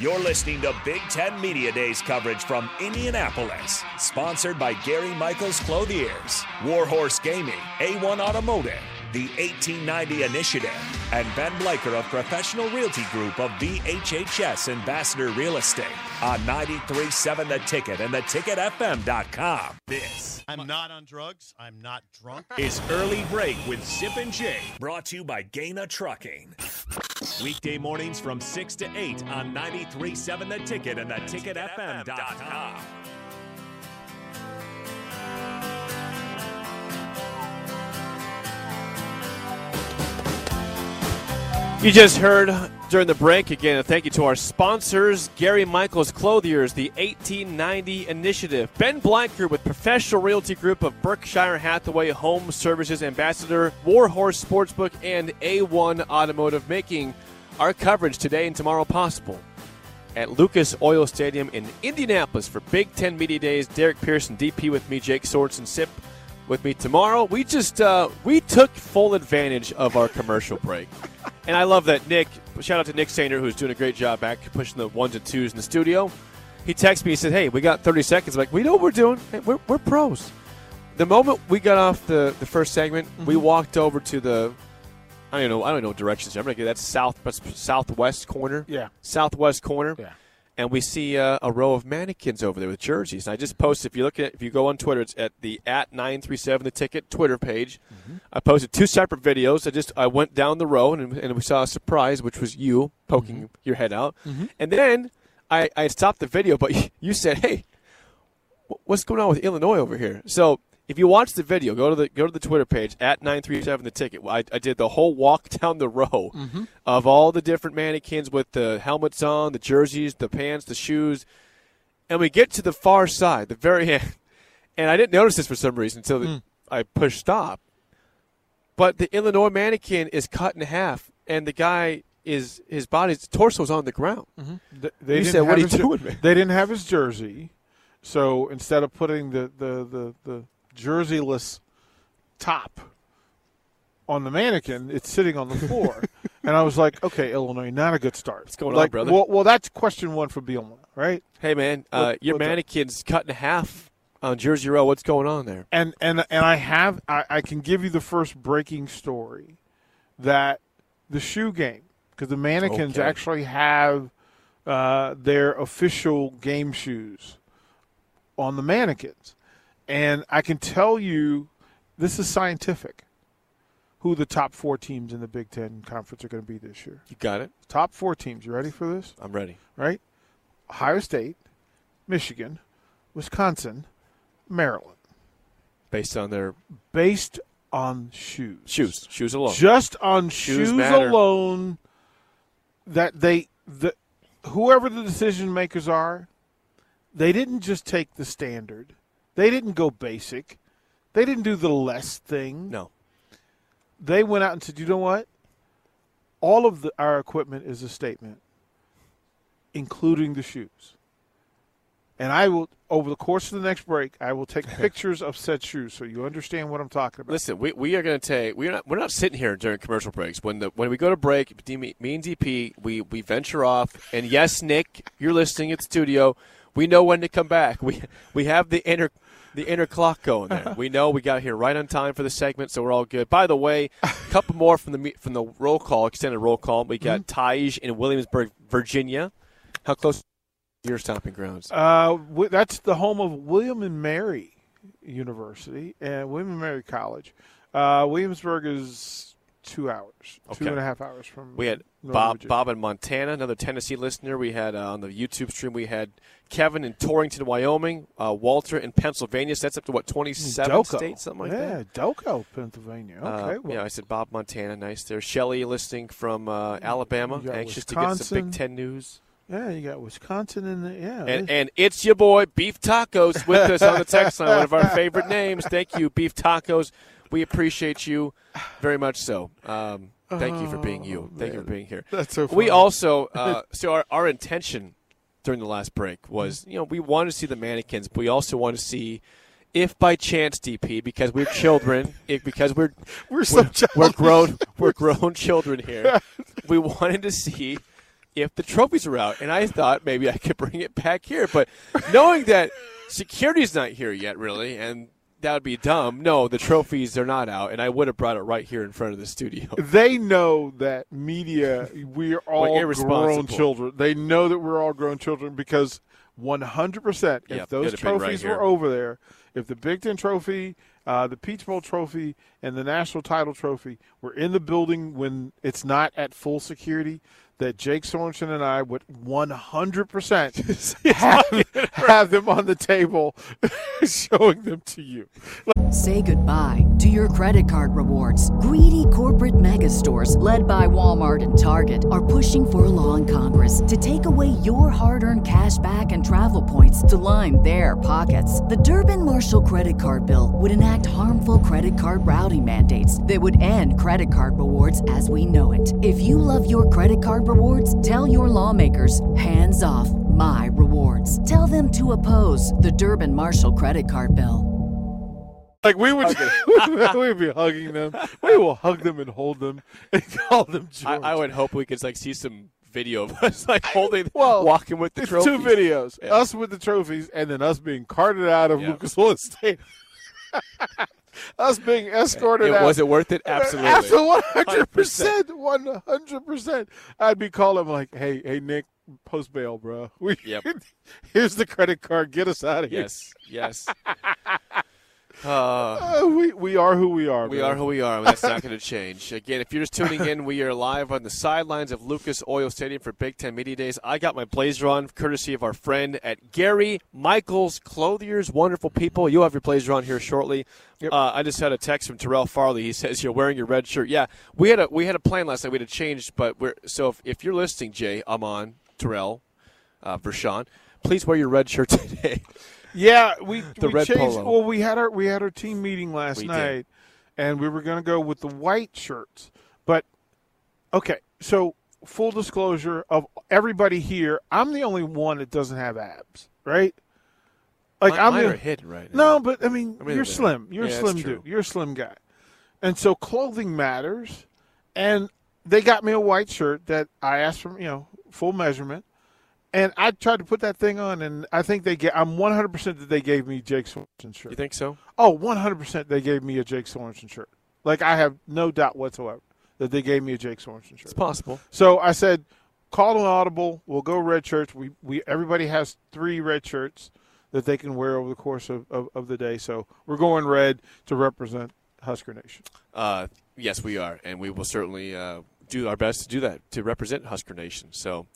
You're listening to Big Ten Media Days coverage from Indianapolis, sponsored by Gary Michaels Clothiers, Warhorse Gaming, A1 Automotive, the 1890 Initiative, and Ben Bliker of Professional Realty Group of BHHS Ambassador Real Estate on 93.7 The Ticket and theticketfm.com. This I'm not on drugs. I'm not drunk. is Early Break with Zip and Jay, brought to you by Gana Trucking. Weekday mornings from 6 to 8 on 93.7 The Ticket and theticketfm.com. You just heard during the break again. A thank you to our sponsors, Gary Michaels Clothiers, the 1890 Initiative, Ben Blanker with Professional Realty Group of Berkshire Hathaway Home Services Ambassador, Warhorse Sportsbook, and A1 Automotive, making our coverage today and tomorrow possible at Lucas Oil Stadium in Indianapolis for Big Ten Media Days. Derek Pearson, DP with me, Jake Sorensen, Sip with me tomorrow. We just uh, we took full advantage of our commercial break, and I love that Nick. Shout out to Nick Sander who's doing a great job back pushing the ones and twos in the studio. He texted me. He said, "Hey, we got 30 seconds." I'm like, we know what we're doing. Hey, we're, we're pros. The moment we got off the, the first segment, we walked over to the. I don't know. I don't know what directions. I'm gonna get that south southwest corner. Yeah. southwest corner. Yeah. And we see uh, a row of mannequins over there with jerseys. And I just posted. If you look at, if you go on Twitter, it's at the at nine three seven the ticket Twitter page. Mm-hmm. I posted two separate videos. I just I went down the row and, and we saw a surprise, which was you poking mm-hmm. your head out. Mm-hmm. And then I, I stopped the video, but you said, "Hey, what's going on with Illinois over here?" So if you watch the video, go to the go to the Twitter page at nine three seven the ticket. I, I did the whole walk down the row mm-hmm. of all the different mannequins with the helmets on, the jerseys, the pants, the shoes, and we get to the far side, the very end, and I didn't notice this for some reason until the- mm. I pushed stop. But the Illinois mannequin is cut in half, and the guy is his body's torso's on the ground. Th- They You didn't said, "What have are you his jer- doing, man?" They didn't have his jersey, so instead of putting the the the, the jerseyless top on the mannequin, it's sitting on the floor. and I was like, okay, Illinois, not a good start. What's going on, like, brother? Well, well, that's question one for Bielema, right? Hey man, uh, your what's up? mannequin's cut in half on Jersey Row. What's going on there? and and and I have I, I can give you the first breaking story that the shoe game because the mannequins Okay. actually have uh, their official game shoes on the mannequins, and I can tell you this is scientific. Who the top four teams in the Big Ten conference are going to be this year? You got it. Top four teams. You ready for this? I'm ready. Right? Ohio State, Michigan, Wisconsin, Maryland Based on their based on shoes. shoes, shoes alone. Just on Shoes shoes, alone that they the whoever the decision makers are, they didn't just take the standard. They didn't go basic. They didn't do the less thing. no, They went out and said, "You know what? All of the, our equipment is a statement, including the shoes." And I will, over the course of the next break, I will take pictures of said shoes so you understand what I'm talking about. listen, we, we are going to take. We're not. We're not sitting here during commercial breaks. When the when we go to break, me, me and DP, we we venture off. And yes, Nick, you're listening at the studio. We know when to come back. We we have the inner the inner clock going there. We know we got here right on time for the segment, so we're all good. By the way, a couple more from the from the roll call, extended roll call. We got Taj in Williamsburg, Virginia. How close? to Your stomping grounds. Uh, that's the home of William and Mary University and William and Mary College. Uh, Williamsburg is two hours, two Okay. and a half hours from. We had Bob Virginia. Bob in Montana, another Tennessee listener. We had uh, on the YouTube stream. We had Kevin in Torrington, Wyoming. Uh, Walter in Pennsylvania. So that's up to what twenty seven Delco. states, something like yeah, that. Delco, Pennsylvania. Uh, Okay, well, yeah, I said Bob Montana. Nice there. Shelley listening from uh, Alabama. Anxious to get some Big Ten news. Yeah, you got Wisconsin in the yeah. And, and it's your boy Beef Tacos with us on the text line, one of our favorite names. Thank you, Beef Tacos. We appreciate you very much so. Um, thank you for being you. Thank you for being here. Oh, That's so We also, uh, so our, our intention during the last break was, you know, we wanted to see the mannequins, but we also want to see if by chance, DP, because we're children, if, because we're We're so we're, we're grown we're grown children here. We wanted to see if the trophies were out, and I thought maybe I could bring it back here, but knowing that security's not here yet, really, and that would be dumb. No, the trophies are not out, and I would have brought it right here in front of the studio. They know that media, we're all grown children. They know that we're all grown children because 100%, if Yep, those been right trophies were over there, if the Big Ten trophy, uh, the Peach Bowl trophy, and the national title trophy were in the building when it's not at full security, that Jake Sorensen and I would 100% have, have them on the table showing them to you. Say goodbye to your credit card rewards. Greedy corporate mega stores, led by Walmart and Target, are pushing for a law in Congress to take away your hard earned cash back and travel points to line their pockets. The Durbin Marshall credit card bill would enact harmful credit card routing mandates that would end credit card rewards as we know it. If you love your credit card rewards, tell your lawmakers hands off my rewards. Tell them to oppose the Durbin Marshall credit card bill. Like we would, we'd be hugging them. We will hug them and hold them and call them I, George. I would hope we could like see some video of us like holding, Well, walking with the it's trophies. two videos: Yeah. us with the trophies, and then us being carted out of Yeah. Lucas Oil Stadium. us being escorted It, out. was it worth it? Absolutely. After one hundred percent, one hundred percent, I'd be calling him like, "Hey, hey, Nick, post bail, bro. We, Yep. here's the credit card. Get us out of here. Yes. Yes. Uh, Uh, we we are who we are. We man. are who we are, that's not going to change. Again, if you're just tuning in, we are live on the sidelines of Lucas Oil Stadium for Big Ten Media Days. I got my blazer on, courtesy of our friend at Gary Michaels Clothiers. Wonderful people. You'll have your blazer on here shortly. Yep. Uh, I just had a text from Terrell Farley. He says you're wearing your red shirt. Yeah, we had a we had a plan last night. We had to change, but we're so if, if you're listening, Jay, Amon, Terrell, uh, Vershawn, please wear your red shirt today. Yeah, we The we red changed. polo. Well, we had our we had our team meeting last We did. night, and we were going to go with the white shirts. But okay, so full disclosure of everybody here, I'm the only one that doesn't have abs, right? Like Mine- I'm mine the, are hidden right now. no, but I mean, I mean, you're slim. You're yeah, a slim dude. You're a slim guy, and so clothing matters. And they got me a white shirt that I asked for, you know, full measurement. And I tried to put that thing on, and I think they get. I'm 100 percent that they gave me Jake Sorensen shirt. You think so? Oh, 100 percent they gave me a Jake Sorensen shirt. Like I have no doubt whatsoever that they gave me a Jake Sorensen shirt. It's possible. So I said, call an audible. We'll go red shirts. We we everybody has three red shirts that they can wear over the course of, of, of the day. So we're going red to represent Husker Nation. Uh, yes, we are, and we will certainly uh, do our best to do that to represent Husker Nation. So,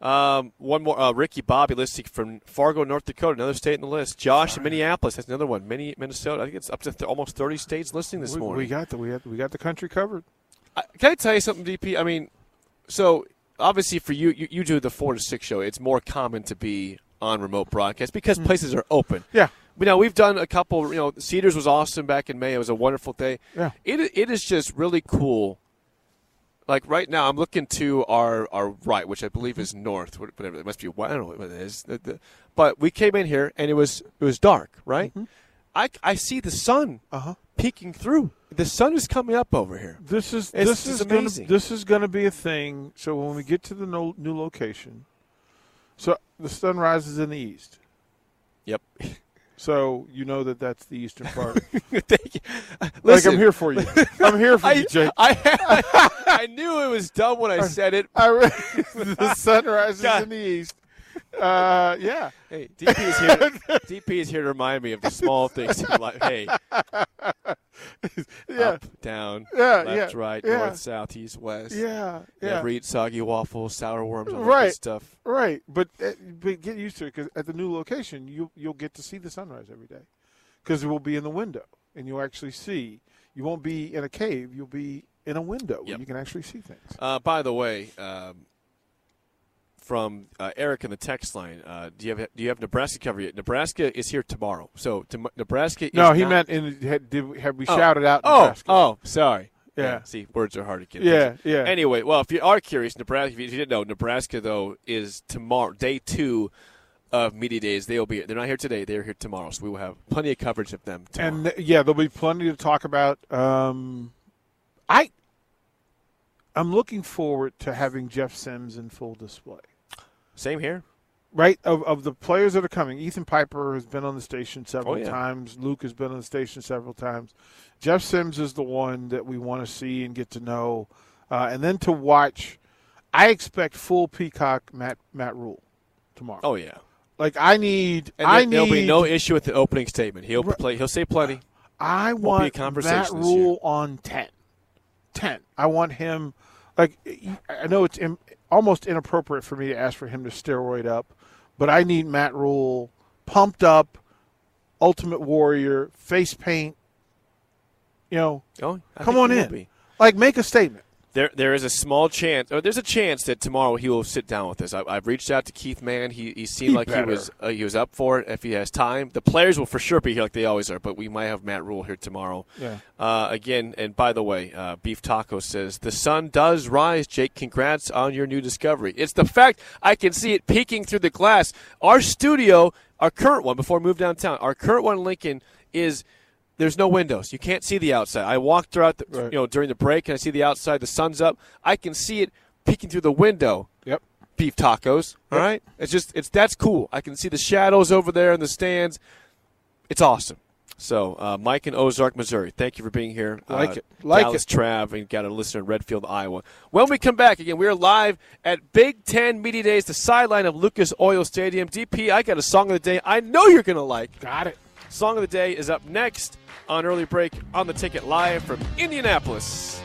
um, one more, uh, Ricky Bobby listing from Fargo, North Dakota, another state in the list. Josh in Minneapolis, that's another one. Mini, Minnesota, I think it's up to th- almost thirty states listening this we, morning. we got the we got we got the country covered. I, can I tell you something, DP? I mean, so obviously for you, you, you do the four to six show. It's more common to be on remote broadcast because places are open. Yeah. You know, we've done a couple. You know, Cedars was awesome back in May. It was a wonderful day. Yeah. It it is just really cool. Like right now, I'm looking to our our right, which I believe is north. Whatever it must be. I don't know what it is. But we came in here and it was it was dark. Right. I I see the sun Uh huh. peeking through. The sun is coming up over here. This is It's this is gonna, this is going to be a thing. So when we get to the no, new location, so the sun rises in the east. Yep. So you know that that's the eastern part. Thank you. like Listen, I'm here for you. I'm here for I, you, Jake. I, I knew it was dumb when I said it. I the sun rises God. in the east. Uh, yeah. Hey, DP is here. DP is here to remind me of the small things in life. Hey, Yeah. up, down, Yeah, left, yeah, right, yeah. north, south, east, west. Yeah. Yeah. ever eat soggy waffles, sour worms, all that stuff. Right, but uh, but get used to it because at the new location you you'll get to see the sunrise every day because it will be in the window and you'll actually see. You won't be in a cave. You'll be in a window where Yep. you can actually see things. Uh, by the way, um, from uh, Eric in the text line. Uh, do you have do you have Nebraska covered yet? Nebraska is here tomorrow. So to, Nebraska. No, is he not- meant in had, did, have we Oh. shouted out? Oh, Nebraska? oh, sorry. Yeah. See, words are hard to get. Yeah, yeah. Anyway, well, if you are curious, Nebraska. If you didn't know, Nebraska though is tomorrow, day two of media days. They will be. They're not here today. They're here tomorrow. So we will have plenty of coverage of them tomorrow. and yeah, there'll be plenty to talk about. Um, I I'm looking forward to having Jeff Sims in full display. Same here. Right of of the players that are coming, Ethan Piper has been on the station several Oh, yeah. times. Luke has been on the station several times. Jeff Sims is the one that we want to see and get to know, uh, and then to watch. I expect full Peacock Matt Matt Rhule tomorrow. Oh yeah. Like I need, And I there, there'll be no issue with the opening statement. He'll play. He'll say plenty. I Won't be a want conversation that rule on 10. 10. I want him, like, I know it's almost inappropriate for me to ask for him to steroid up, but I need Matt Rhule pumped up, Ultimate Warrior, face paint. You know, Oh, come on in. Like, make a statement. There, there is a small chance. Or there's a chance that tomorrow he will sit down with us. I, I've reached out to Keith Mann. He, he seemed He like better. he was uh, he was up for it if he has time. The players will for sure be here like they always are, but we might have Matt Rhule here tomorrow. Yeah. Uh, again, and by the way, uh, Beef Taco says the sun does rise. Jake, congrats on your new discovery. It's the fact I can see it peeking through the glass. Our studio, our current one, before I moved downtown, our current one Lincoln is there's no windows. You can't see the outside. I walked throughout, the, Right. you know, during the break, and I see the outside. The sun's up. I can see it peeking through the window. Yep. Beef tacos. All right. It's just it's that's cool. I can see the shadows over there in the stands. It's awesome. So, uh, Mike in Ozark, Missouri, thank you for being here. Like Uh, it. Like Dallas it. Trav, and got a listener in Redfield, Iowa. When we come back again, we are live at Big Ten Media Days, the sideline of Lucas Oil Stadium. DP, I got a song of the day I know you're going to like. Got it. Song of the day is up next on early break on the ticket live from Indianapolis.